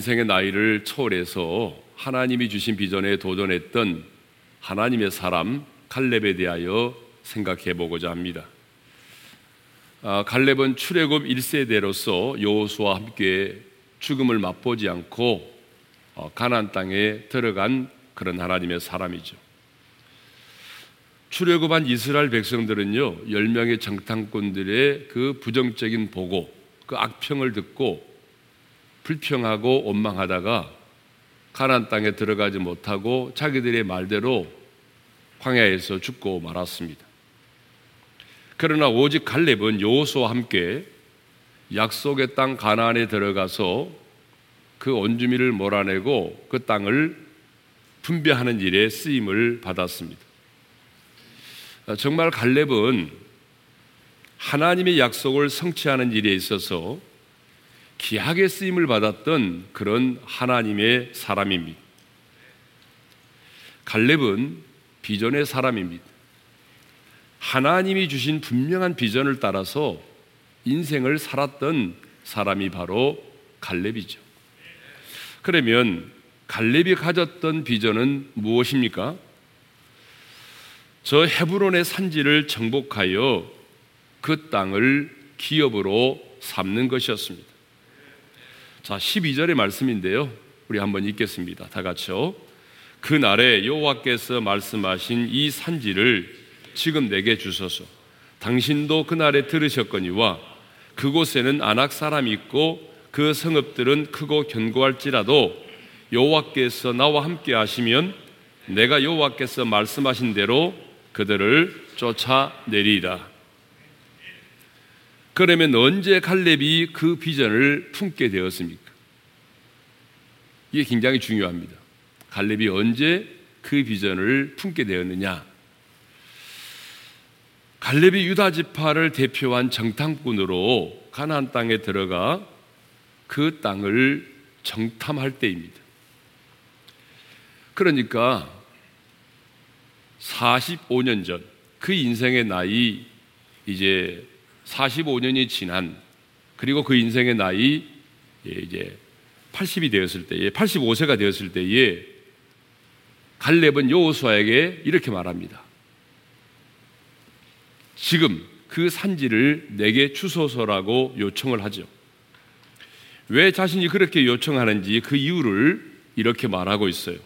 인생의 나이를 초월해서 하나님이 주신 비전에 도전했던 하나님의 사람 갈렙에 대하여 생각해 보고자 합니다. 아, 갈렙은 출애굽 1세대로서 여호수와 함께 죽음을 맛보지 않고 어, 가나안 땅에 들어간 그런 하나님의 사람이죠. 출애굽한 이스라엘 백성들은요, 10명의 정탐꾼들의 그 부정적인 보고, 그 악평을 듣고 불평하고 원망하다가 가나안 땅에 들어가지 못하고 자기들의 말대로 광야에서 죽고 말았습니다. 그러나 오직 갈렙은 여호수와 함께 약속의 땅 가나안에 들어가서 그 온주민을 몰아내고 그 땅을 분배하는 일에 쓰임을 받았습니다. 정말 갈렙은 하나님의 약속을 성취하는 일에 있어서 귀하게 쓰임을 받았던 그런 하나님의 사람입니다. 갈렙은 비전의 사람입니다. 하나님이 주신 분명한 비전을 따라서 인생을 살았던 사람이 바로 갈렙이죠. 그러면 갈렙이 가졌던 비전은 무엇입니까? 저 헤브론의 산지를 정복하여 그 땅을 기업으로 삼는 것이었습니다. 자, 12절의 말씀인데요. 우리 한번 읽겠습니다. 다 같이요. 그 날에 여호와께서 말씀하신 이 산지를 지금 내게 주소서. 당신도 그 날에 들으셨거니와 그곳에는 안악 사람이 있고 그 성읍들은 크고 견고할지라도 여호와께서 나와 함께 하시면 내가 여호와께서 말씀하신 대로 그들을 쫓아내리이다. 그러면 언제 칼렙이 그 비전을 품게 되었습니까? 이게 굉장히 중요합니다. 갈렙이 언제 그 비전을 품게 되었느냐? 갈렙이 유다 지파를 대표한 정탐꾼으로 가나안 땅에 들어가 그 땅을 정탐할 때입니다. 그러니까 45년 전 그 인생의 나이 이제 45년이 지난 그리고 그 인생의 나이 예, 이제 80이 되었을 때에 85세가 되었을 때에 갈렙은 여호수아에게 이렇게 말합니다. 지금 그 산지를 내게 주소서라고 요청을 하죠. 왜 자신이 그렇게 요청하는지 그 이유를 이렇게 말하고 있어요.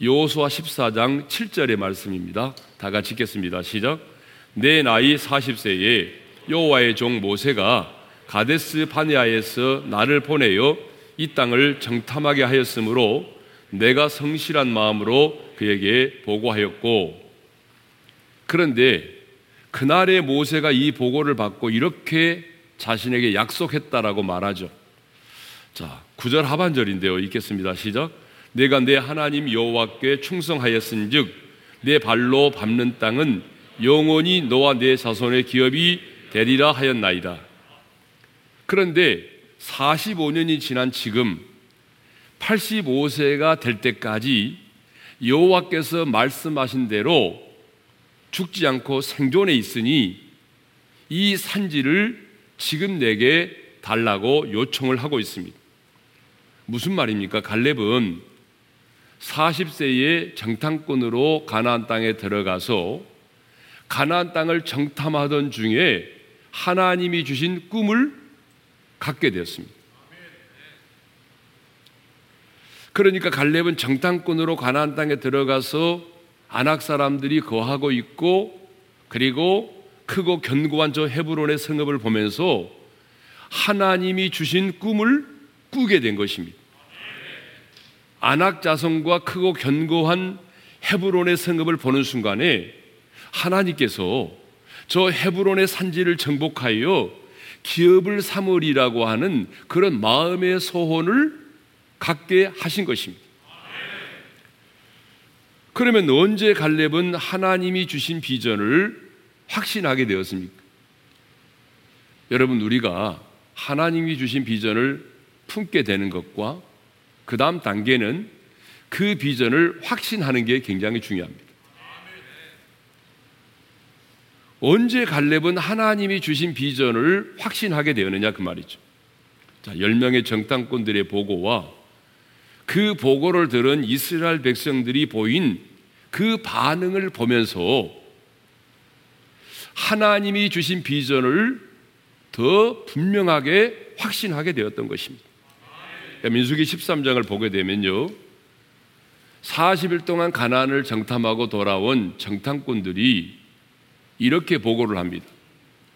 여호수아 14장 7절의 말씀입니다. 다 같이 읽겠습니다. 시작. 내 나이 40세에 여호와의 종 모세가 가데스 바네아에서 나를 보내어 이 땅을 정탐하게 하였으므로 내가 성실한 마음으로 그에게 보고하였고 그런데 그날의 모세가 이 보고를 받고 이렇게 자신에게 약속했다라고 말하죠. 자, 9절 하반절인데요. 읽겠습니다. 시작. 내가 내 하나님 여호와께 충성하였은즉 내 발로 밟는 땅은 영원히 너와 내 자손의 기업이 되리라 하였나이다. 그런데 45년이 지난 지금 85세가 될 때까지 여호와께서 말씀하신 대로 죽지 않고 생존해 있으니 이 산지를 지금 내게 달라고 요청을 하고 있습니다. 무슨 말입니까? 갈렙은 40세에 정탐꾼으로 가나안 땅에 들어가서 가나안 땅을 정탐하던 중에 하나님이 주신 꿈을 갖게 되었습니다. 그러니까 갈렙은 정탐꾼으로 가나안 땅에 들어가서 안악 사람들이 거하고 있고 그리고 크고 견고한 저 헤브론의 성읍을 보면서 하나님이 주신 꿈을 꾸게 된 것입니다. 안악 자손과 크고 견고한 헤브론의 성읍을 보는 순간에 하나님께서 저 헤브론의 산지를 정복하여 기업을 삼으리라고 하는 그런 마음의 소원을 갖게 하신 것입니다. 그러면 언제 갈렙은 하나님이 주신 비전을 확신하게 되었습니까? 여러분 우리가 하나님이 주신 비전을 품게 되는 것과 그 다음 단계는 그 비전을 확신하는 게 굉장히 중요합니다. 언제 갈렙은 하나님이 주신 비전을 확신하게 되었느냐 그 말이죠. 자, 10명의 정탐꾼들의 보고와 그 보고를 들은 이스라엘 백성들이 보인 그 반응을 보면서 하나님이 주신 비전을 더 분명하게 확신하게 되었던 것입니다. 그러니까 민수기 13장을 보게 되면요. 40일 동안 가난을 정탐하고 돌아온 정탐꾼들이 이렇게 보고를 합니다.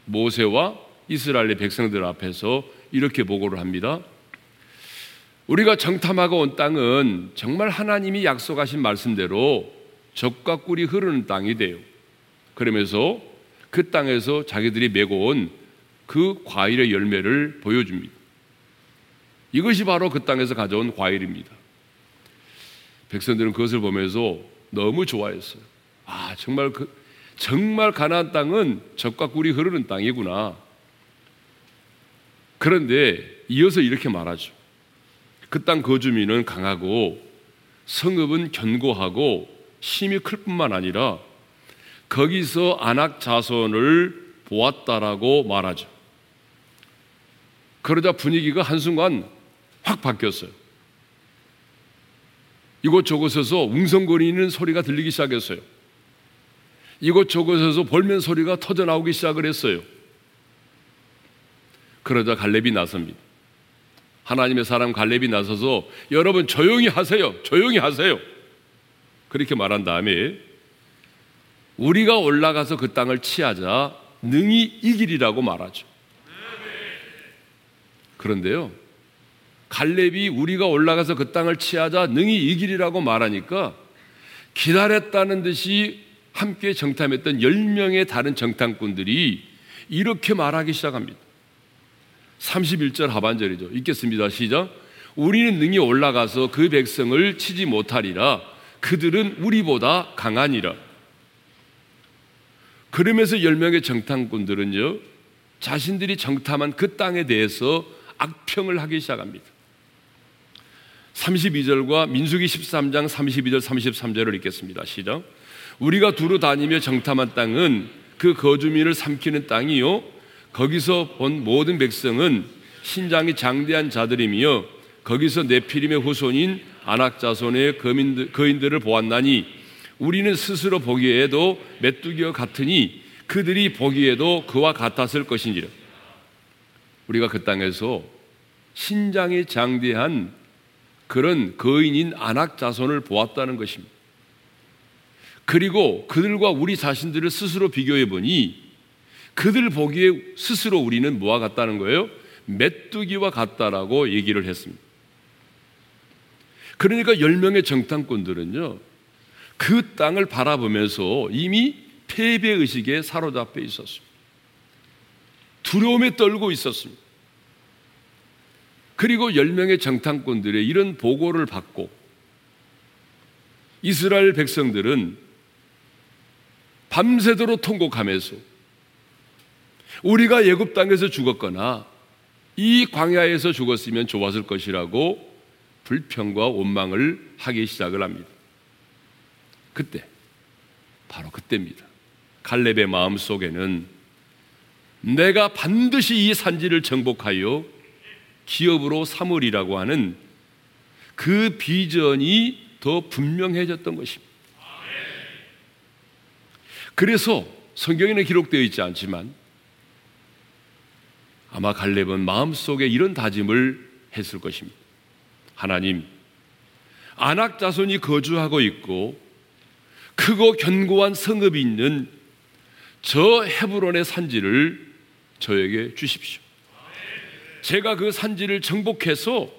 모세와 이스라엘의 백성들 앞에서 이렇게 보고를 합니다. 우리가 정탐하고 온 땅은 정말 하나님이 약속하신 말씀대로 적과 꿀이 흐르는 땅이 돼요. 그러면서 그 땅에서 자기들이 메고 온 그 과일의 열매를 보여줍니다. 이것이 바로 그 땅에서 가져온 과일입니다. 백성들은 그것을 보면서 너무 좋아했어요. 아, 정말 그, 정말 가나안 땅은 적과 꿀이 흐르는 땅이구나. 그런데 이어서 이렇게 말하죠. 그 땅 거주민은 강하고 성읍은 견고하고 힘이 클 뿐만 아니라 거기서 안악 자손을 보았다라고 말하죠. 그러자 분위기가 한순간 확 바뀌었어요. 이곳저곳에서 웅성거리는 소리가 들리기 시작했어요. 이곳저곳에서 볼멘 소리가 터져 나오기 시작을 했어요. 그러자 갈렙이 나섭니다. 하나님의 사람 갈렙이 나서서 여러분 조용히 하세요. 조용히 하세요. 그렇게 말한 다음에 우리가 올라가서 그 땅을 치하자 능히 이길이라고 말하죠. 그런데요. 갈렙이 우리가 올라가서 그 땅을 치하자 능히 이길이라고 말하니까 기다렸다는 듯이 함께 정탐했던 10명의 다른 정탐꾼들이 이렇게 말하기 시작합니다. 31절 하반절이죠. 읽겠습니다. 시작. 우리는 능히 올라가서 그 백성을 치지 못하리라. 그들은 우리보다 강하니라. 그러면서 10명의 정탐꾼들은요, 자신들이 정탐한 그 땅에 대해서 악평을 하기 시작합니다. 32절과 민수기 13장 32절 33절을 읽겠습니다. 시작. 우리가 두루 다니며 정탐한 땅은 그 거주민을 삼키는 땅이요 거기서 본 모든 백성은 신장이 장대한 자들이며 거기서 네피림의 후손인 안악 자손의 거민들, 거인들을 보았나니 우리는 스스로 보기에도 메뚜기와 같으니 그들이 보기에도 그와 같았을 것인지라. 우리가 그 땅에서 신장이 장대한 그런 거인인 안악 자손을 보았다는 것입니다. 그리고 그들과 우리 자신들을 스스로 비교해 보니 그들 보기에 스스로 우리는 뭐와 같다는 거예요? 메뚜기와 같다라고 얘기를 했습니다. 그러니까 10명의 정탐꾼들은요, 그 땅을 바라보면서 이미 패배의식에 사로잡혀 있었습니다. 두려움에 떨고 있었습니다. 그리고 10명의 정탐꾼들의 이런 보고를 받고 이스라엘 백성들은 밤새도록 통곡하면서 우리가 예굽 땅에서 죽었거나 이 광야에서 죽었으면 좋았을 것이라고 불평과 원망을 하기 시작을 합니다. 그때 바로 그때입니다. 갈렙의 마음 속에는 내가 반드시 이 산지를 정복하여 기업으로 삼으리라고 하는 그 비전이 더 분명해졌던 것입니다. 그래서 성경에는 기록되어 있지 않지만 아마 갈렙은 마음속에 이런 다짐을 했을 것입니다. 하나님, 안악 자손이 거주하고 있고 크고 견고한 성읍이 있는 저 헤브론의 산지를 저에게 주십시오. 제가 그 산지를 정복해서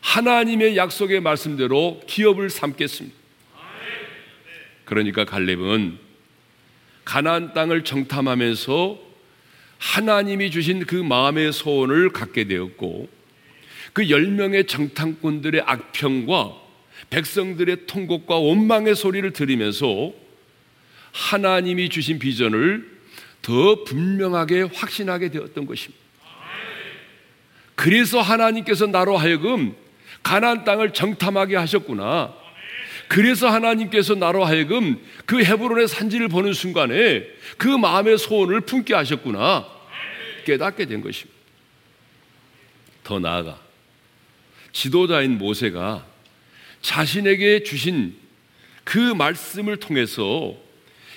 하나님의 약속의 말씀대로 기업을 삼겠습니다. 그러니까 갈렙은 가나안 땅을 정탐하면서 하나님이 주신 그 마음의 소원을 갖게 되었고 그 열명의 정탐꾼들의 악평과 백성들의 통곡과 원망의 소리를 들으면서 하나님이 주신 비전을 더 분명하게 확신하게 되었던 것입니다. 그래서 하나님께서 나로 하여금 가나안 땅을 정탐하게 하셨구나. 그래서 하나님께서 나로 하여금 그 헤브론의 산지를 보는 순간에 그 마음의 소원을 품게 하셨구나. 깨닫게 된 것입니다. 더 나아가 지도자인 모세가 자신에게 주신 그 말씀을 통해서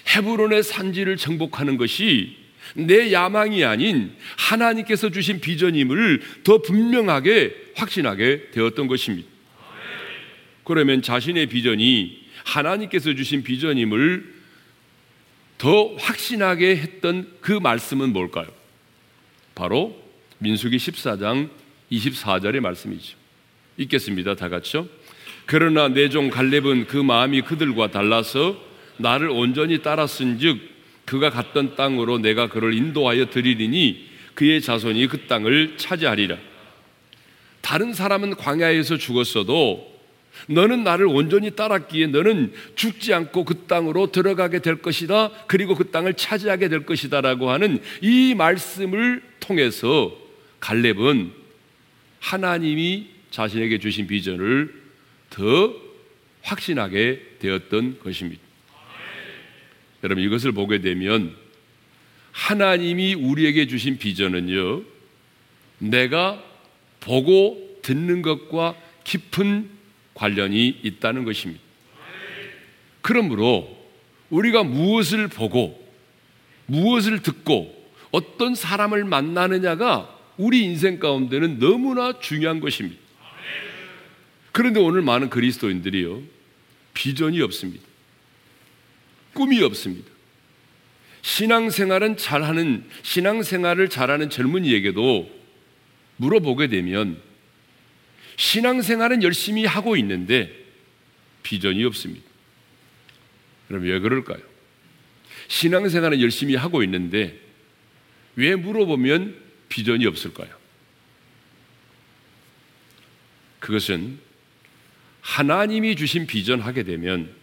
헤브론의 산지를 정복하는 것이 내 야망이 아닌 하나님께서 주신 비전임을 더 분명하게 확신하게 되었던 것입니다. 그러면 자신의 비전이 하나님께서 주신 비전임을 더 확신하게 했던 그 말씀은 뭘까요? 바로 민수기 14장 24절의 말씀이죠. 읽겠습니다. 다 같이요. 그러나 내 종 갈렙은 그 마음이 그들과 달라서 나를 온전히 따랐은즉 그가 갔던 땅으로 내가 그를 인도하여 드리리니 그의 자손이 그 땅을 차지하리라. 다른 사람은 광야에서 죽었어도 너는 나를 온전히 따랐기에 너는 죽지 않고 그 땅으로 들어가게 될 것이다. 그리고 그 땅을 차지하게 될 것이다라고 하는 이 말씀을 통해서 갈렙은 하나님이 자신에게 주신 비전을 더 확신하게 되었던 것입니다. 여러분 이것을 보게 되면 하나님이 우리에게 주신 비전은요, 내가 보고 듣는 것과 깊은 관련이 있다는 것입니다. 그러므로 우리가 무엇을 보고 무엇을 듣고 어떤 사람을 만나느냐가 우리 인생 가운데는 너무나 중요한 것입니다. 그런데 오늘 많은 그리스도인들이요, 비전이 없습니다. 꿈이 없습니다. 신앙생활은 잘하는 신앙생활을 잘하는 젊은이에게도 물어보게 되면 신앙생활은 열심히 하고 있는데 비전이 없습니다. 그럼 왜 그럴까요? 신앙생활은 열심히 하고 있는데 왜 물어보면 비전이 없을까요? 그것은 하나님이 주신 비전 하게 되면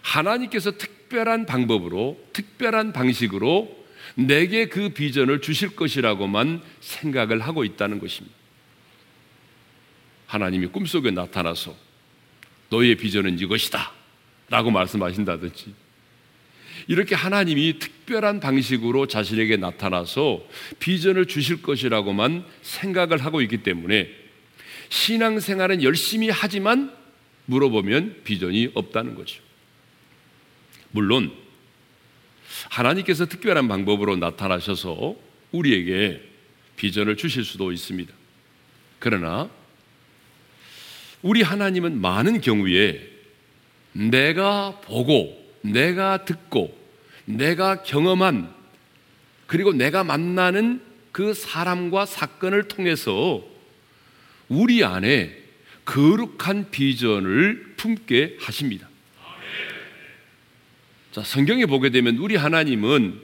하나님께서 특별한 방법으로, 특별한 방식으로 내게 그 비전을 주실 것이라고만 생각을 하고 있다는 것입니다. 하나님이 꿈속에 나타나서 너의 비전은 이것이다. 라고 말씀하신다든지. 이렇게 하나님이 특별한 방식으로 자신에게 나타나서 비전을 주실 것이라고만 생각을 하고 있기 때문에 신앙생활은 열심히 하지만 물어보면 비전이 없다는 거죠. 물론 하나님께서 특별한 방법으로 나타나셔서 우리에게 비전을 주실 수도 있습니다. 그러나 우리 하나님은 많은 경우에 내가 보고, 내가 듣고, 내가 경험한, 그리고 내가 만나는 그 사람과 사건을 통해서 우리 안에 거룩한 비전을 품게 하십니다. 자, 성경에 보게 되면 우리 하나님은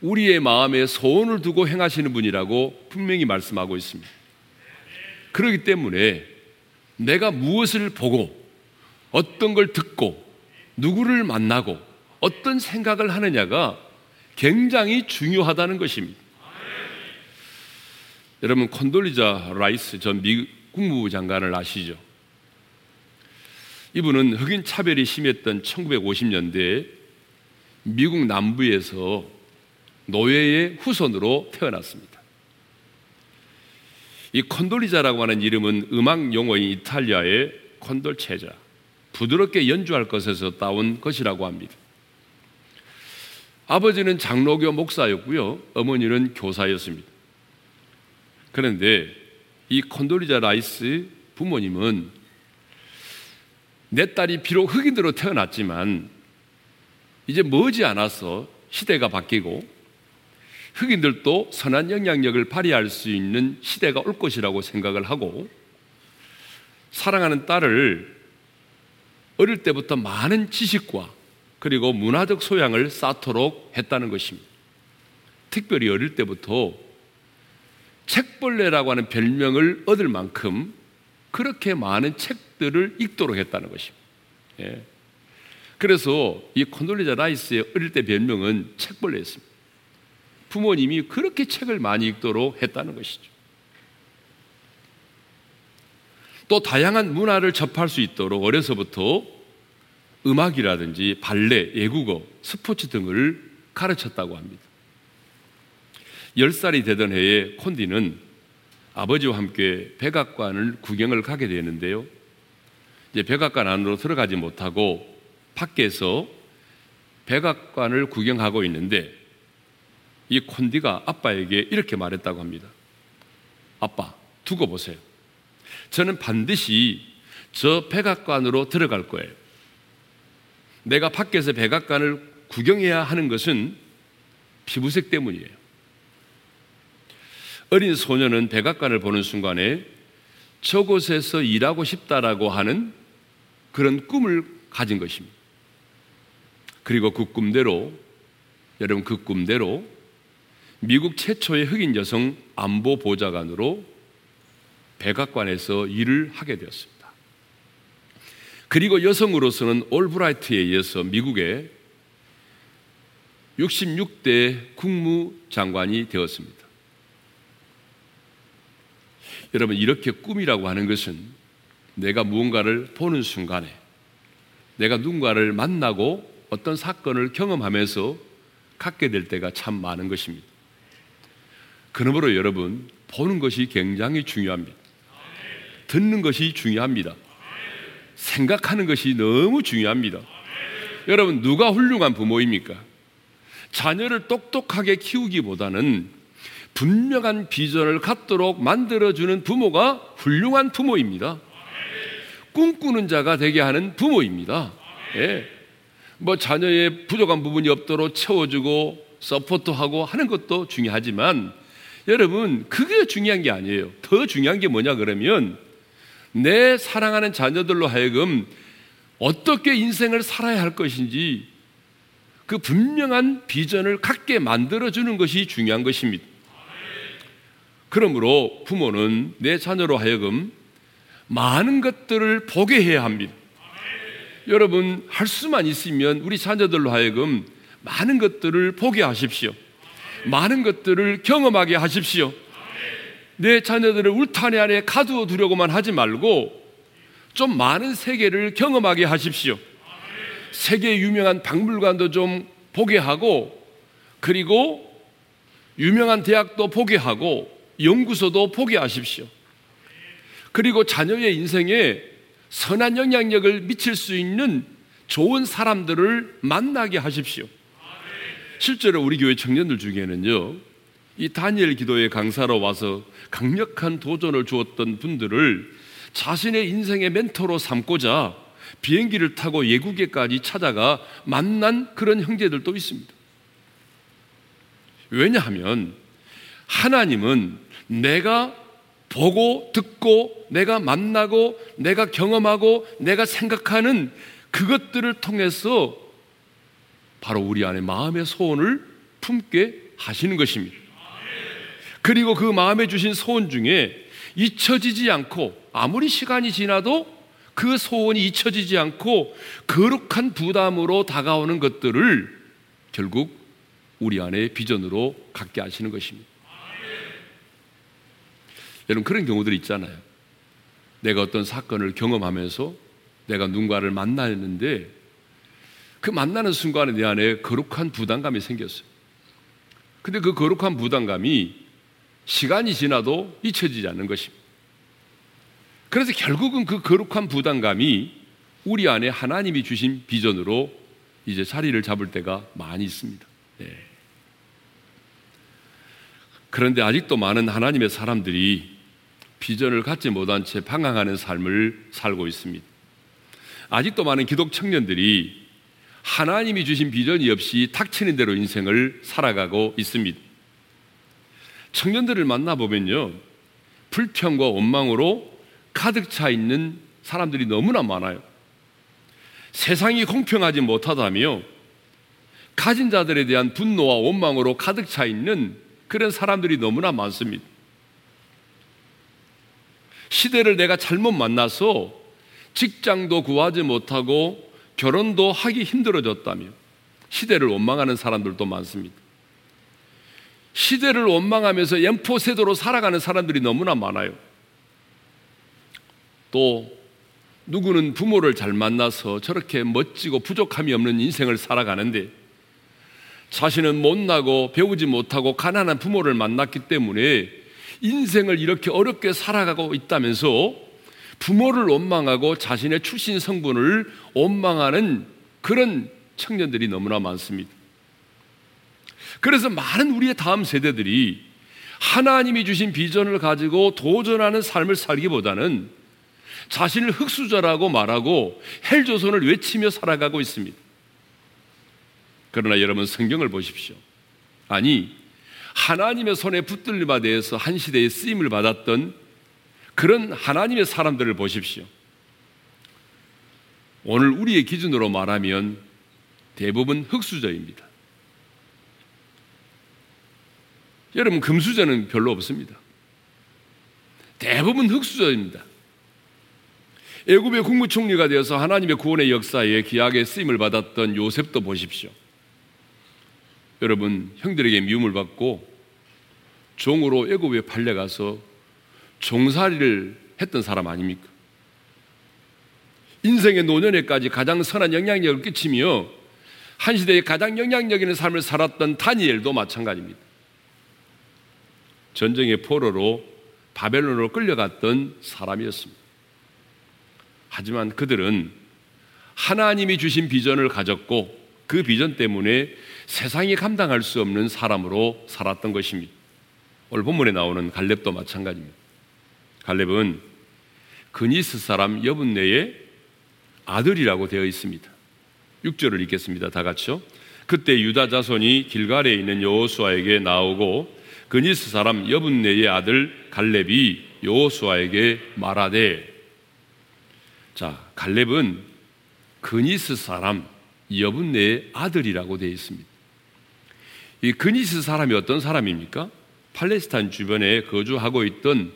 우리의 마음에 소원을 두고 행하시는 분이라고 분명히 말씀하고 있습니다. 그렇기 때문에 내가 무엇을 보고 어떤 걸 듣고 누구를 만나고 어떤 생각을 하느냐가 굉장히 중요하다는 것입니다. 여러분 콘돌리자 라이스 전 미국 국무부 장관을 아시죠? 이분은 흑인 차별이 심했던 1950년대에 미국 남부에서 노예의 후손으로 태어났습니다. 이 콘돌리자라고 하는 이름은 음악 용어인 이탈리아의 콘돌체자, 부드럽게 연주할 것에서 따온 것이라고 합니다. 아버지는 장로교 목사였고요. 어머니는 교사였습니다. 그런데 이 콘돌리자 라이스 부모님은 내 딸이 비록 흑인으로 태어났지만 이제 머지 않아서 시대가 바뀌고 흑인들도 선한 영향력을 발휘할 수 있는 시대가 올 것이라고 생각을 하고 사랑하는 딸을 어릴 때부터 많은 지식과 그리고 문화적 소양을 쌓도록 했다는 것입니다. 특별히 어릴 때부터 책벌레라고 하는 별명을 얻을 만큼 그렇게 많은 책들을 읽도록 했다는 것입니다. 예. 그래서 이 콘돌리자 라이스의 어릴 때 별명은 책벌레였습니다. 부모님이 그렇게 책을 많이 읽도록 했다는 것이죠. 또 다양한 문화를 접할 수 있도록 어려서부터 음악이라든지 발레, 예국어, 스포츠 등을 가르쳤다고 합니다. 10살이 되던 해에 콘디는 아버지와 함께 백악관을 구경을 가게 되는데요. 이제 백악관 안으로 들어가지 못하고 밖에서 백악관을 구경하고 있는데 이 콘디가 아빠에게 이렇게 말했다고 합니다. 아빠, 두고 보세요. 저는 반드시 저 백악관으로 들어갈 거예요. 내가 밖에서 백악관을 구경해야 하는 것은 피부색 때문이에요. 어린 소녀는 백악관을 보는 순간에 저곳에서 일하고 싶다라고 하는 그런 꿈을 가진 것입니다. 그리고 그 꿈대로 여러분 그 꿈대로 미국 최초의 흑인 여성 안보 보좌관으로 백악관에서 일을 하게 되었습니다. 그리고 여성으로서는 올브라이트에 의해서 미국의 66대 국무장관이 되었습니다. 여러분, 이렇게 꿈이라고 하는 것은 내가 무언가를 보는 순간에 내가 누군가를 만나고 어떤 사건을 경험하면서 갖게 될 때가 참 많은 것입니다. 그러므로 여러분, 보는 것이 굉장히 중요합니다. 듣는 것이 중요합니다. 생각하는 것이 너무 중요합니다. 여러분, 누가 훌륭한 부모입니까? 자녀를 똑똑하게 키우기보다는 분명한 비전을 갖도록 만들어주는 부모가 훌륭한 부모입니다. 꿈꾸는 자가 되게 하는 부모입니다. 예. 뭐 자녀의 부족한 부분이 없도록 채워주고 서포트하고 하는 것도 중요하지만 여러분 그게 중요한 게 아니에요. 더 중요한 게 뭐냐 그러면 내 사랑하는 자녀들로 하여금 어떻게 인생을 살아야 할 것인지 그 분명한 비전을 갖게 만들어주는 것이 중요한 것입니다. 그러므로 부모는 내 자녀로 하여금 많은 것들을 보게 해야 합니다. 여러분, 할 수만 있으면 우리 자녀들로 하여금 많은 것들을 보게 하십시오. 많은 것들을 경험하게 하십시오. 내 자녀들을 울타리 안에 가두어 두려고만 하지 말고 좀 많은 세계를 경험하게 하십시오. 세계 유명한 박물관도 좀 보게 하고 그리고 유명한 대학도 보게 하고 연구소도 보게 하십시오. 그리고 자녀의 인생에 선한 영향력을 미칠 수 있는 좋은 사람들을 만나게 하십시오. 실제로 우리 교회 청년들 중에는요, 이 다니엘 기도의 강사로 와서 강력한 도전을 주었던 분들을 자신의 인생의 멘토로 삼고자 비행기를 타고 외국에까지 찾아가 만난 그런 형제들도 있습니다. 왜냐하면 하나님은 내가 보고 듣고 내가 만나고 내가 경험하고 내가 생각하는 그것들을 통해서 바로 우리 안에 마음의 소원을 품게 하시는 것입니다. 그리고 그 마음에 주신 소원 중에 잊혀지지 않고 아무리 시간이 지나도 그 소원이 잊혀지지 않고 거룩한 부담으로 다가오는 것들을 결국 우리 안에 비전으로 갖게 하시는 것입니다. 여러분 그런 경우들이 있잖아요. 내가 어떤 사건을 경험하면서 내가 누군가를 만나는데 그 만나는 순간에 내 안에 거룩한 부담감이 생겼어요. 근데 그 거룩한 부담감이 시간이 지나도 잊혀지지 않는 것입니다. 그래서 결국은 그 거룩한 부담감이 우리 안에 하나님이 주신 비전으로 이제 자리를 잡을 때가 많이 있습니다. 네. 그런데 아직도 많은 하나님의 사람들이 비전을 갖지 못한 채 방황하는 삶을 살고 있습니다. 아직도 많은 기독 청년들이 하나님이 주신 비전이 없이 닥치는 대로 인생을 살아가고 있습니다. 청년들을 만나보면요. 불평과 원망으로 가득 차 있는 사람들이 너무나 많아요. 세상이 공평하지 못하다며 가진 자들에 대한 분노와 원망으로 가득 차 있는 그런 사람들이 너무나 많습니다. 시대를 내가 잘못 만나서 직장도 구하지 못하고 결혼도 하기 힘들어졌다며 시대를 원망하는 사람들도 많습니다. 시대를 원망하면서 연포세도로 살아가는 사람들이 너무나 많아요. 또 누구는 부모를 잘 만나서 저렇게 멋지고 부족함이 없는 인생을 살아가는데 자신은 못나고 배우지 못하고 가난한 부모를 만났기 때문에 인생을 이렇게 어렵게 살아가고 있다면서 부모를 원망하고 자신의 출신 성분을 원망하는 그런 청년들이 너무나 많습니다. 그래서 많은 우리의 다음 세대들이 하나님이 주신 비전을 가지고 도전하는 삶을 살기보다는 자신을 흑수저라고 말하고 헬조선을 외치며 살아가고 있습니다. 그러나 여러분 성경을 보십시오. 아니 하나님의 손에 붙들림에 대해서 한 시대에 쓰임을 받았던 그런 하나님의 사람들을 보십시오. 오늘 우리의 기준으로 말하면 대부분 흑수저입니다. 여러분 금수저는 별로 없습니다. 대부분 흑수저입니다. 애굽의 국무총리가 되어서 하나님의 구원의 역사에 귀하게 쓰임을 받았던 요셉도 보십시오. 여러분 형들에게 미움을 받고 종으로 애굽에 팔려가서 종살이를 했던 사람 아닙니까? 인생의 노년에까지 가장 선한 영향력을 끼치며 한 시대에 가장 영향력 있는 삶을 살았던 다니엘도 마찬가지입니다. 전쟁의 포로로 바벨론으로 끌려갔던 사람이었습니다. 하지만 그들은 하나님이 주신 비전을 가졌고 그 비전 때문에 세상이 감당할 수 없는 사람으로 살았던 것입니다. 오늘 본문에 나오는 갈렙도 마찬가지입니다. 갈렙은 그니스 사람 여분네의 아들이라고 되어 있습니다. 6절을 읽겠습니다. 다 같이요. 그때 유다 자손이 길갈에 있는 여호수아에게 나오고 그니스 사람 여분네의 아들 갈렙이 여호수아에게 말하되 자, 갈렙은 그니스 사람 여분네의 아들이라고 되어 있습니다. 이 그니스 사람이 어떤 사람입니까? 팔레스타인 주변에 거주하고 있던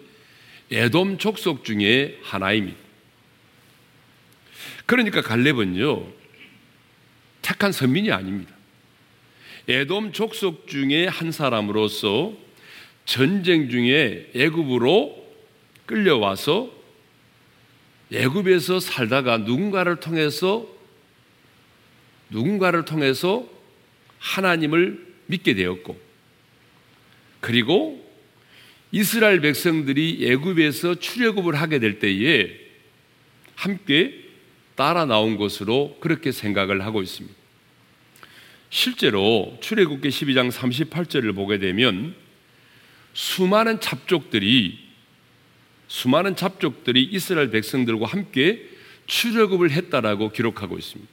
에돔 족속 중에 하나입니다. 그러니까 갈렙은요, 착한 선민이 아닙니다. 에돔 족속 중에 한 사람으로서 전쟁 중에 애굽으로 끌려와서 애굽에서 살다가 누군가를 통해서 누군가를 통해서 하나님을 믿게 되었고 그리고 이스라엘 백성들이 애굽에서 출애굽을 하게 될 때에 함께 따라 나온 것으로 그렇게 생각을 하고 있습니다. 실제로 출애굽기 12장 38절을 보게 되면 수많은 잡족들이 수많은 잡족들이 이스라엘 백성들과 함께 출애굽을 했다라고 기록하고 있습니다.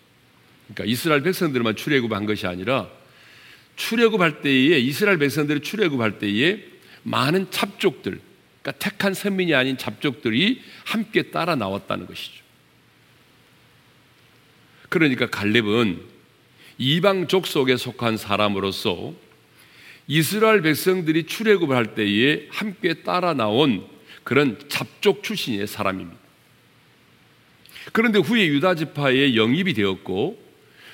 그러니까 이스라엘 백성들만 출애굽한 것이 아니라 출애굽할 때에 이스라엘 백성들이 출애굽할 때에 많은 잡족들, 그러니까 택한 선민이 아닌 잡족들이 함께 따라 나왔다는 것이죠. 그러니까 갈렙은 이방 족 속에 속한 사람으로서 이스라엘 백성들이 출애굽을 할 때에 함께 따라 나온 그런 잡족 출신의 사람입니다. 그런데 후에 유다 지파에 영입이 되었고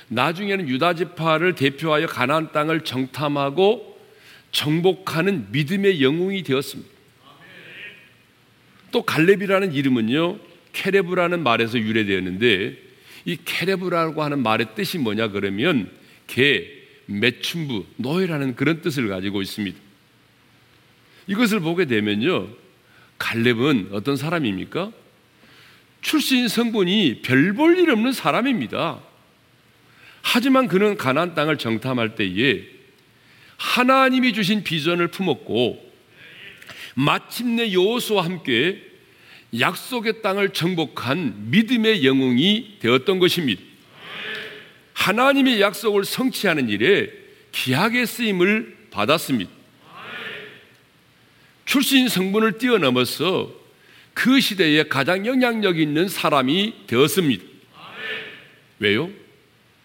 나중에는 유다 지파를 대표하여 가나안 땅을 정탐하고 정복하는 믿음의 영웅이 되었습니다. 또 갈렙이라는 이름은요 케레브라는 말에서 유래되었는데 이 케레브라고 하는 말의 뜻이 뭐냐 그러면 개, 매춘부, 노예라는 그런 뜻을 가지고 있습니다. 이것을 보게 되면요 갈렙은 어떤 사람입니까? 출신 성분이 별 볼 일 없는 사람입니다. 하지만 그는 가나안 땅을 정탐할 때에 하나님이 주신 비전을 품었고 마침내 여호수와 함께 약속의 땅을 정복한 믿음의 영웅이 되었던 것입니다. 하나님의 약속을 성취하는 일에 기하게 쓰임을 받았습니다. 출신 성분을 뛰어넘어서 그 시대에 가장 영향력 있는 사람이 되었습니다. 왜요?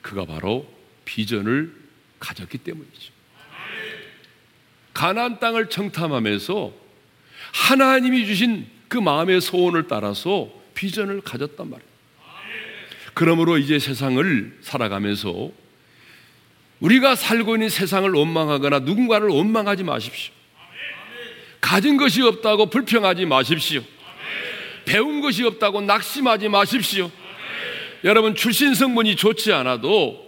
그가 바로 비전을 가졌기 때문이죠. 가나안 땅을 청탐하면서 하나님이 주신 그 마음의 소원을 따라서 비전을 가졌단 말이에요. 그러므로 이제 세상을 살아가면서 우리가 살고 있는 세상을 원망하거나 누군가를 원망하지 마십시오. 가진 것이 없다고 불평하지 마십시오. 배운 것이 없다고 낙심하지 마십시오. 여러분 출신 성분이 좋지 않아도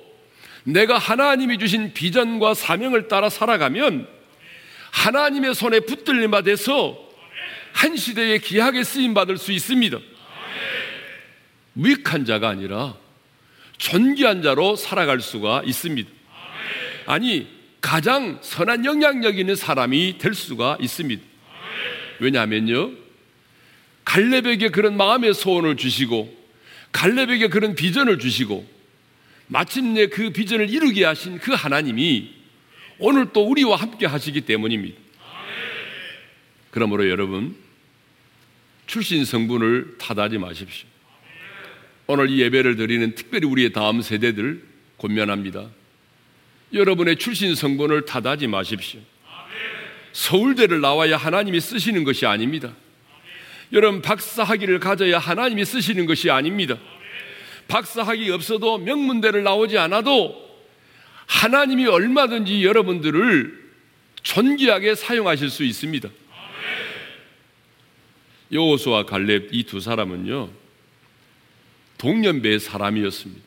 내가 하나님이 주신 비전과 사명을 따라 살아가면 하나님의 손에 붙들림 받아서 한 시대에 귀하게 쓰임 받을 수 있습니다. 무익한 자가 아니라 존귀한 자로 살아갈 수가 있습니다. 아니, 가장 선한 영향력 있는 사람이 될 수가 있습니다. 왜냐하면요, 갈렙에게 그런 마음의 소원을 주시고, 갈렙에게 그런 비전을 주시고, 마침내 그 비전을 이루게 하신 그 하나님이 오늘 또 우리와 함께 하시기 때문입니다. 그러므로 여러분, 출신 성분을 탓하지 마십시오. 오늘 이 예배를 드리는 특별히 우리의 다음 세대들 권면합니다. 여러분의 출신 성분을 탓하지 마십시오. 서울대를 나와야 하나님이 쓰시는 것이 아닙니다. 여러분 박사 학위를 가져야 하나님이 쓰시는 것이 아닙니다. 박사 학위 없어도 명문대를 나오지 않아도 하나님이 얼마든지 여러분들을 존귀하게 사용하실 수 있습니다. 여호수와 갈렙 이 두 사람은요 동년배의 사람이었습니다.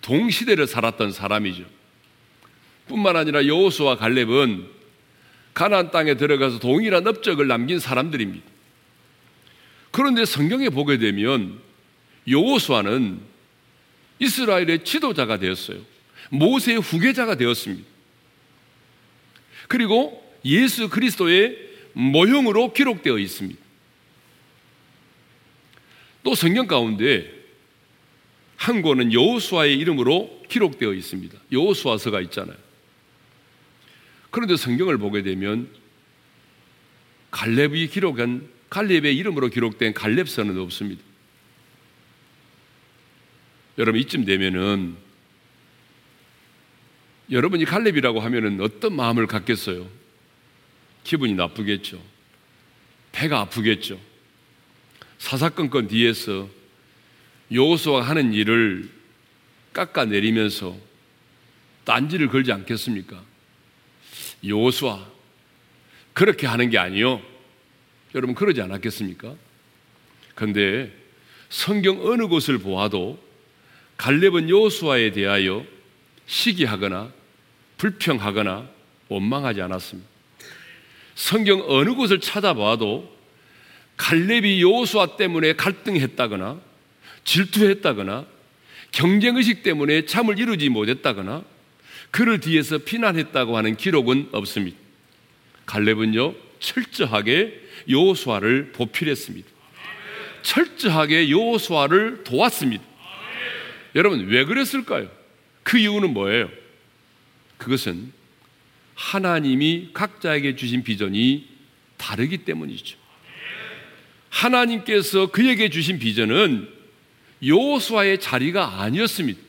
동시대를 살았던 사람이죠. 뿐만 아니라 여호수와 갈렙은 가나안 땅에 들어가서 동일한 업적을 남긴 사람들입니다. 그런데 성경에 보게 되면 여호수아는 이스라엘의 지도자가 되었어요. 모세의 후계자가 되었습니다. 그리고 예수 그리스도의 모형으로 기록되어 있습니다. 또 성경 가운데 한 권은 여호수아의 이름으로 기록되어 있습니다. 여호수아서가 있잖아요. 그런데 성경을 보게 되면 갈렙이 기록한 갈렙의 이름으로 기록된 갈렙서는 없습니다. 여러분 이쯤 되면은 여러분이 갈렙이라고 하면은 어떤 마음을 갖겠어요? 기분이 나쁘겠죠. 배가 아프겠죠. 사사건건 뒤에서 여호수아가 하는 일을 깎아내리면서 딴지를 걸지 않겠습니까? 여호수아 그렇게 하는 게 아니요. 여러분 그러지 않았겠습니까? 그런데 성경 어느 곳을 보아도 갈렙은 여호수아에 대하여 시기하거나 불평하거나 원망하지 않았습니다. 성경 어느 곳을 찾아봐도 갈렙이 여호수아 때문에 갈등했다거나 질투했다거나 경쟁 의식 때문에 참을 이루지 못했다거나 그를 뒤에서 비난했다고 하는 기록은 없습니다. 갈렙은요 철저하게 여호수아를 보필했습니다. 철저하게 여호수아를 도왔습니다. 여러분 왜 그랬을까요? 그 이유는 뭐예요? 그것은 하나님이 각자에게 주신 비전이 다르기 때문이죠. 하나님께서 그에게 주신 비전은 여호수아의 자리가 아니었습니다.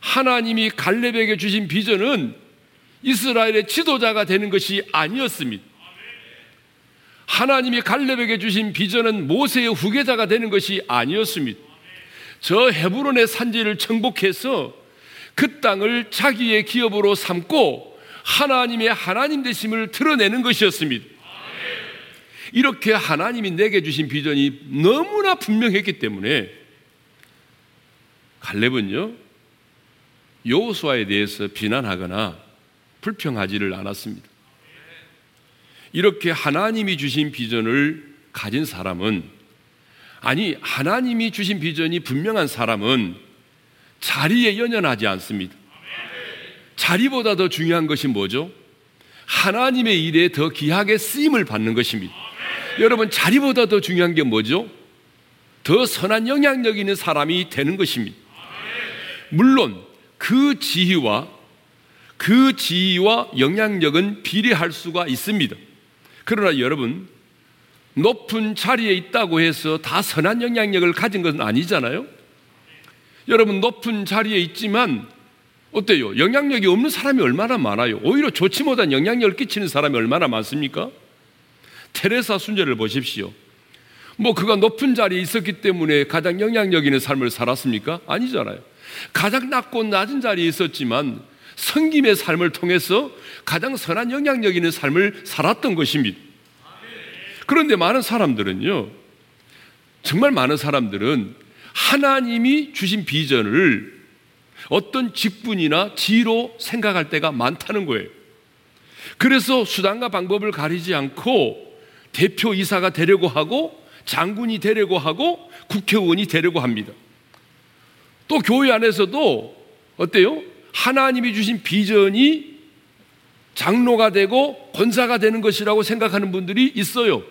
하나님이 갈렙에게 주신 비전은 이스라엘의 지도자가 되는 것이 아니었습니다. 하나님이 갈렙에게 주신 비전은 모세의 후계자가 되는 것이 아니었습니다. 저 헤브론의 산지를 정복해서 그 땅을 자기의 기업으로 삼고 하나님의 하나님 되심을 드러내는 것이었습니다. 이렇게 하나님이 내게 주신 비전이 너무나 분명했기 때문에 갈렙은요 여호수아에 대해서 비난하거나 불평하지를 않았습니다. 이렇게 하나님이 주신 비전을 가진 사람은 아니 하나님이 주신 비전이 분명한 사람은 자리에 연연하지 않습니다. 자리보다 더 중요한 것이 뭐죠? 하나님의 일에 더 귀하게 쓰임을 받는 것입니다. 여러분 자리보다 더 중요한 게 뭐죠? 더 선한 영향력 있는 사람이 되는 것입니다. 물론 그 지위와 그 지위와 영향력은 비례할 수가 있습니다. 그러나 여러분 높은 자리에 있다고 해서 다 선한 영향력을 가진 것은 아니잖아요. 여러분 높은 자리에 있지만 어때요? 영향력이 없는 사람이 얼마나 많아요? 오히려 좋지 못한 영향력을 끼치는 사람이 얼마나 많습니까? 테레사 순례를 보십시오. 뭐 그가 높은 자리에 있었기 때문에 가장 영향력 있는 삶을 살았습니까? 아니잖아요. 가장 낮고 낮은 자리에 있었지만 성김의 삶을 통해서 가장 선한 영향력 있는 삶을 살았던 것입니다. 그런데 많은 사람들은요, 정말 많은 사람들은 하나님이 주신 비전을 어떤 직분이나 지로 생각할 때가 많다는 거예요. 그래서 수단과 방법을 가리지 않고 대표 이사가 되려고 하고 장군이 되려고 하고 국회의원이 되려고 합니다. 또 교회 안에서도 어때요? 하나님이 주신 비전이 장로가 되고 권사가 되는 것이라고 생각하는 분들이 있어요.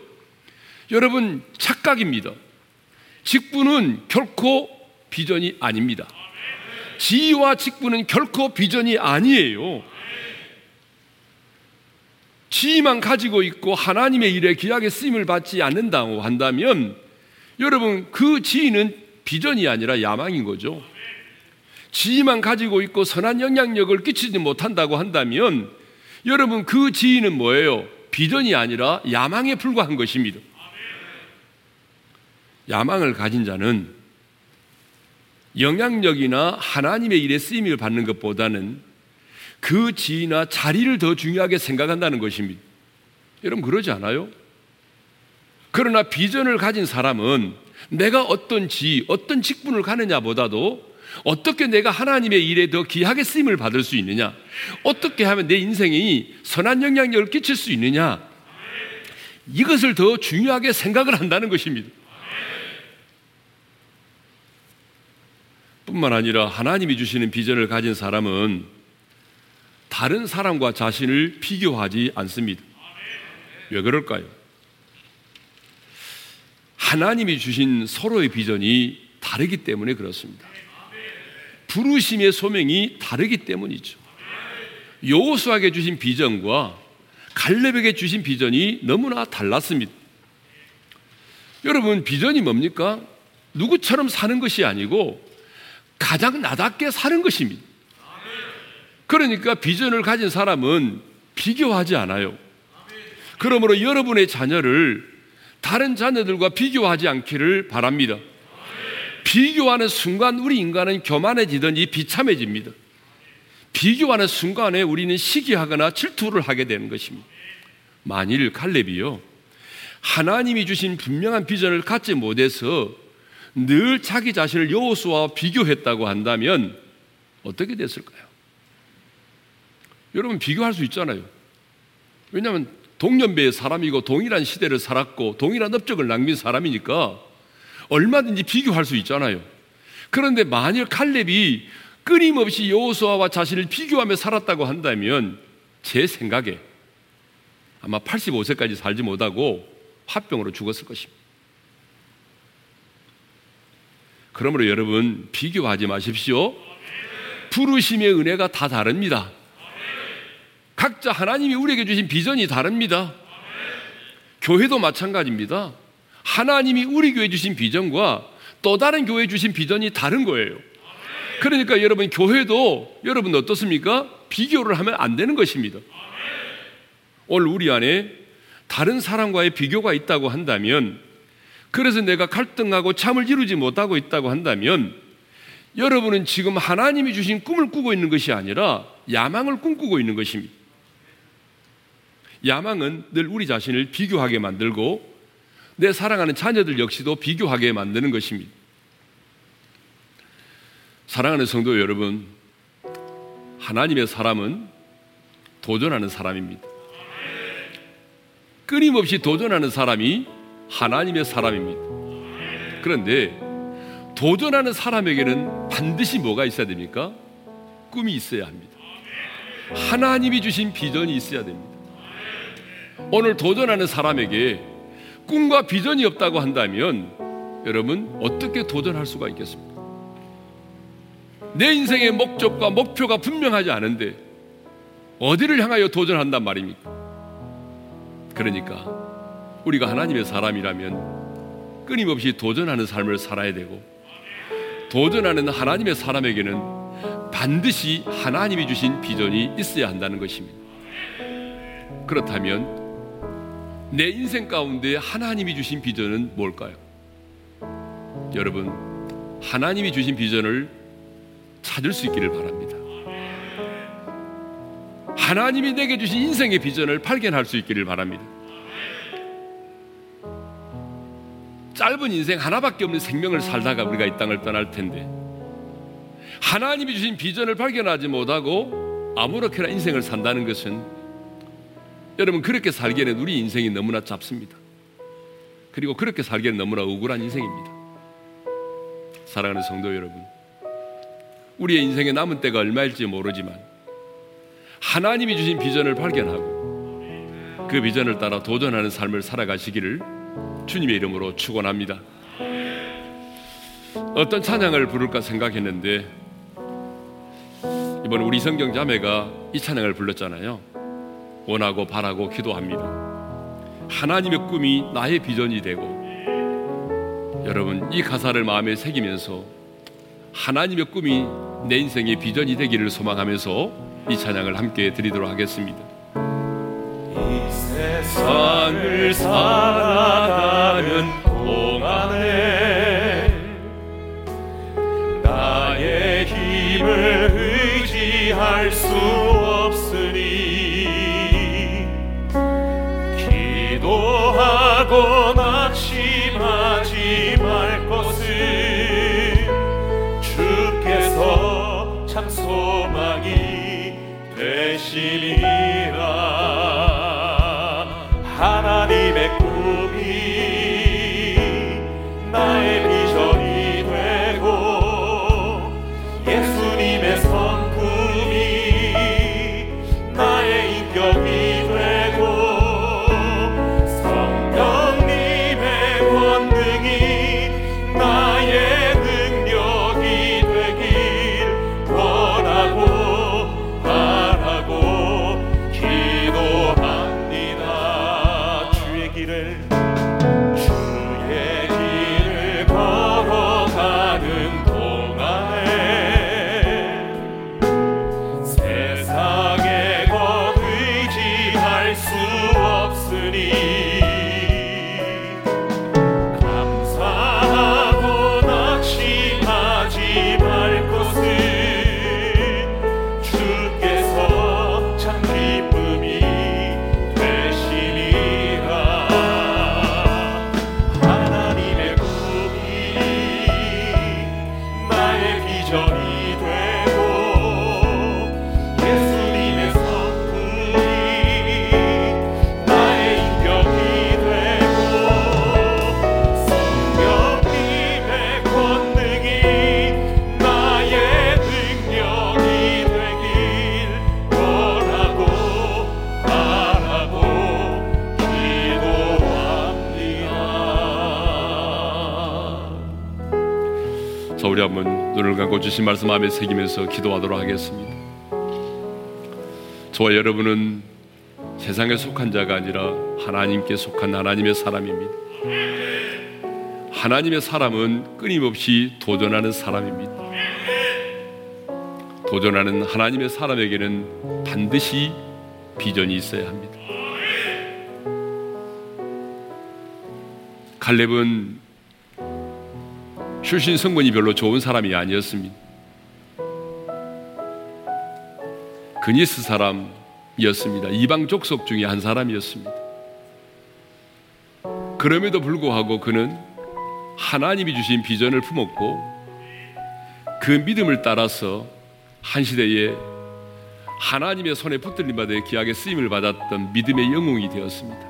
여러분, 착각입니다. 직분은 결코 비전이 아닙니다. 지위와 직분은 결코 비전이 아니에요. 지위만 가지고 있고 하나님의 일에 귀하게 쓰임을 받지 않는다고 한다면 여러분 그 지위는 비전이 아니라 야망인 거죠. 지위만 가지고 있고 선한 영향력을 끼치지 못한다고 한다면 여러분 그 지위는 뭐예요? 비전이 아니라 야망에 불과한 것입니다. 야망을 가진 자는 영향력이나 하나님의 일에 쓰임을 받는 것보다는 그 지위나 자리를 더 중요하게 생각한다는 것입니다. 여러분 그러지 않아요? 그러나 비전을 가진 사람은 내가 어떤 지, 어떤 직분을 가느냐보다도 어떻게 내가 하나님의 일에 더 귀하게 쓰임을 받을 수 있느냐? 어떻게 하면 내 인생이 선한 영향력을 끼칠 수 있느냐? 이것을 더 중요하게 생각을 한다는 것입니다. 뿐만 아니라 하나님이 주시는 비전을 가진 사람은 다른 사람과 자신을 비교하지 않습니다. 왜 그럴까요? 하나님이 주신 서로의 비전이 다르기 때문에 그렇습니다. 부르심의 소명이 다르기 때문이죠. 여호수아에게 주신 비전과 갈렙에게 주신 비전이 너무나 달랐습니다. 여러분 비전이 뭡니까? 누구처럼 사는 것이 아니고 가장 나답게 사는 것입니다. 그러니까 비전을 가진 사람은 비교하지 않아요. 그러므로 여러분의 자녀를 다른 자녀들과 비교하지 않기를 바랍니다. 비교하는 순간 우리 인간은 교만해지든지 비참해집니다. 비교하는 순간에 우리는 시기하거나 질투를 하게 되는 것입니다. 만일 칼렙이요. 하나님이 주신 분명한 비전을 갖지 못해서 늘 자기 자신을 여호수와 비교했다고 한다면 어떻게 됐을까요? 여러분 비교할 수 있잖아요. 왜냐하면 동년배의 사람이고 동일한 시대를 살았고 동일한 업적을 남긴 사람이니까 얼마든지 비교할 수 있잖아요. 그런데 만일 칼렙이 끊임없이 여호수아와 자신을 비교하며 살았다고 한다면 제 생각에 아마 85세까지 살지 못하고 화병으로 죽었을 것입니다. 그러므로 여러분 비교하지 마십시오. 부르심의 은혜가 다 다릅니다. 각자 하나님이 우리에게 주신 비전이 다릅니다. 교회도 마찬가지입니다. 하나님이 우리 교회 주신 비전과 또 다른 교회 주신 비전이 다른 거예요. 그러니까 여러분 교회도 여러분 어떻습니까? 비교를 하면 안 되는 것입니다. 오늘 우리 안에 다른 사람과의 비교가 있다고 한다면 그래서 내가 갈등하고 참을 이루지 못하고 있다고 한다면 여러분은 지금 하나님이 주신 꿈을 꾸고 있는 것이 아니라 야망을 꿈꾸고 있는 것입니다. 야망은 늘 우리 자신을 비교하게 만들고 내 사랑하는 자녀들 역시도 비교하게 만드는 것입니다. 사랑하는 성도 여러분, 하나님의 사람은 도전하는 사람입니다. 끊임없이 도전하는 사람이 하나님의 사람입니다. 그런데 도전하는 사람에게는 반드시 뭐가 있어야 됩니까? 꿈이 있어야 합니다. 하나님이 주신 비전이 있어야 됩니다. 오늘 도전하는 사람에게 꿈과 비전이 없다고 한다면 여러분 어떻게 도전할 수가 있겠습니까? 내 인생의 목적과 목표가 분명하지 않은데 어디를 향하여 도전한단 말입니까? 그러니까 우리가 하나님의 사람이라면 끊임없이 도전하는 삶을 살아야 되고 도전하는 하나님의 사람에게는 반드시 하나님이 주신 비전이 있어야 한다는 것입니다. 그렇다면 내 인생 가운데 하나님이 주신 비전은 뭘까요? 여러분, 하나님이 주신 비전을 찾을 수 있기를 바랍니다. 하나님이 내게 주신 인생의 비전을 발견할 수 있기를 바랍니다. 짧은 인생 하나밖에 없는 생명을 살다가 우리가 이 땅을 떠날 텐데 하나님이 주신 비전을 발견하지 못하고 아무렇게나 인생을 산다는 것은 여러분 그렇게 살기에는 우리 인생이 너무나 짧습니다. 그리고 그렇게 살기는 너무나 억울한 인생입니다. 사랑하는 성도 여러분, 우리의 인생의 남은 때가 얼마일지 모르지만 하나님이 주신 비전을 발견하고 그 비전을 따라 도전하는 삶을 살아가시기를 주님의 이름으로 축원합니다. 어떤 찬양을 부를까 생각했는데 이번 우리 성경 자매가 이 찬양을 불렀잖아요. 원하고 바라고 기도합니다. 하나님의 꿈이 나의 비전이 되고 여러분 이 가사를 마음에 새기면서 하나님의 꿈이 내 인생의 비전이 되기를 소망하면서 이 찬양을 함께 드리도록 하겠습니다. 이 세상을 살아가는 동안에 나의 힘을 의지할 수 우리 한번 눈을 감고 주신 말씀 마음에 새기면서 기도하도록 하겠습니다. 저와 여러분은 세상에 속한 자가 아니라 하나님께 속한 하나님의 사람입니다. 하나님의 사람은 끊임없이 도전하는 사람입니다. 도전하는 하나님의 사람에게는 반드시 비전이 있어야 합니다. 칼렙은 출신 성분이 별로 좋은 사람이 아니었습니다. 그니스 사람이었습니다. 이방 족속 중에 한 사람이었습니다. 그럼에도 불구하고 그는 하나님이 주신 비전을 품었고 그 믿음을 따라서 한 시대에 하나님의 손에 붙들림 받아 귀하게 쓰임을 받았던 믿음의 영웅이 되었습니다.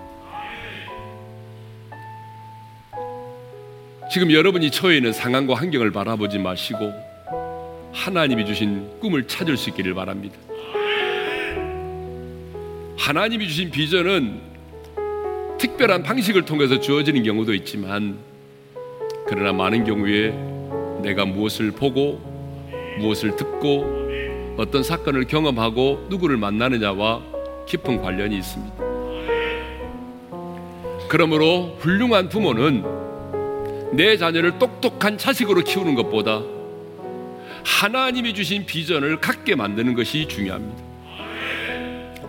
지금 여러분이 처해 있는 상황과 환경을 바라보지 마시고 하나님이 주신 꿈을 찾을 수 있기를 바랍니다. 하나님이 주신 비전은 특별한 방식을 통해서 주어지는 경우도 있지만 그러나 많은 경우에 내가 무엇을 보고 무엇을 듣고 어떤 사건을 경험하고 누구를 만나느냐와 깊은 관련이 있습니다. 그러므로 훌륭한 부모는 내 자녀를 똑똑한 자식으로 키우는 것보다 하나님이 주신 비전을 갖게 만드는 것이 중요합니다.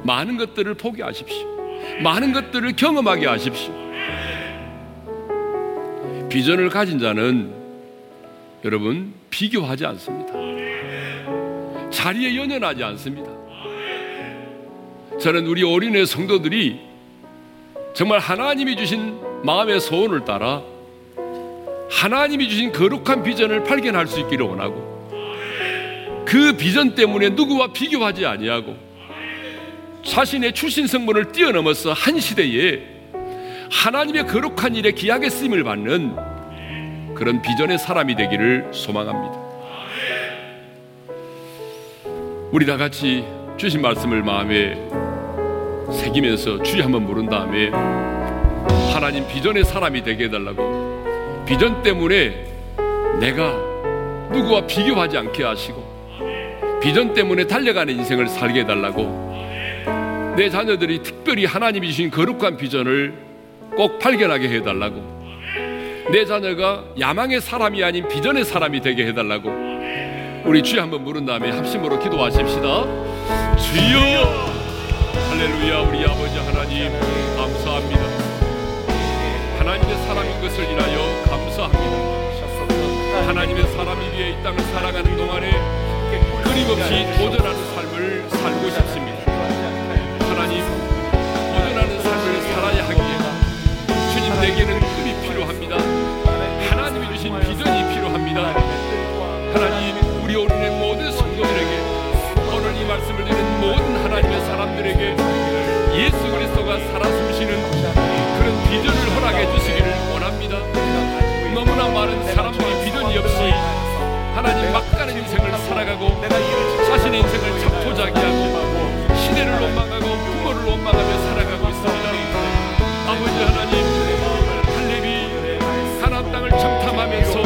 많은 것들을 포기하십시오. 많은 것들을 경험하게 하십시오. 비전을 가진 자는 여러분 비교하지 않습니다. 자리에 연연하지 않습니다. 저는 우리 어린애 성도들이 정말 하나님이 주신 마음의 소원을 따라 하나님이 주신 거룩한 비전을 발견할 수 있기를 원하고 그 비전 때문에 누구와 비교하지 아니하고 자신의 출신 성분을 뛰어넘어서 한 시대에 하나님의 거룩한 일에 기하게 쓰임을 받는 그런 비전의 사람이 되기를 소망합니다. 우리 다 같이 주신 말씀을 마음에 새기면서 주여 한번 물은 다음에 하나님 비전의 사람이 되게 해달라고 비전 때문에 내가 누구와 비교하지 않게 하시고 비전 때문에 달려가는 인생을 살게 해달라고 내 자녀들이 특별히 하나님이 주신 거룩한 비전을 꼭 발견하게 해달라고 내 자녀가 야망의 사람이 아닌 비전의 사람이 되게 해달라고 우리 주여 한번 물은 다음에 합심으로 기도하십시다. 주여! 할렐루야 우리 아버지 하나님 감사합니다. 하나님의 사람인 것을 인하여 하나님의 사람이 위해 이 땅을 살아가는 동안에 끊임없이 도전하는 삶을 살고 싶습니다. 하나님 도전하는 삶을 살아야 하기에 주님 내게는 꿈이 필요합니다. 하나님이 주신 비전이 필요합니다. 하나님 우리 오늘의 모든 성도들에게 오늘 이 말씀을 듣는 모든 하나님의 사람들에게 예수 그리스도가 살아 숨쉬는 그런 비전을 허락해 주시기를 원합니다. 너무나 많은 사람들 이 비전이 없이 하나님 막가는 인생을 살아가고 자신의 인생을 자포자기하고 시대를 원망하고 부모를 원망하며 살아가고 있습니다. 아버지 하나님 할례비 가나안 땅을 정탐하면서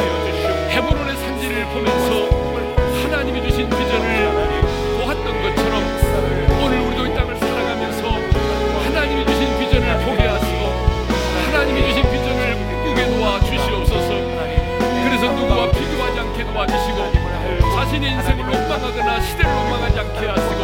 헤브론의 산지를 보면서 인생을 원망하거나 시대를 원망하지 않게 하시고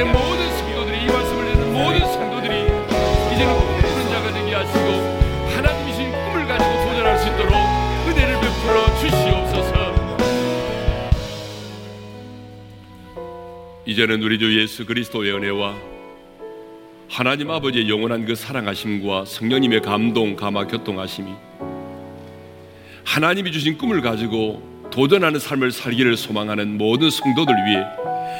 오늘의 모든 성도들이 이 말씀을 듣는 모든 성도들이 이제는 꿈꾸는 자가 되게 하시고 하나님이신 꿈을 가지고 도전할 수 있도록 은혜를 베풀어 주시옵소서. 이제는 우리 주 예수 그리스도의 은혜와 하나님 아버지의 영원한 그 사랑하심과 성령님의 감동, 감화, 교통하심이 하나님이 주신 꿈을 가지고 도전하는 삶을 살기를 소망하는 모든 성도들 위해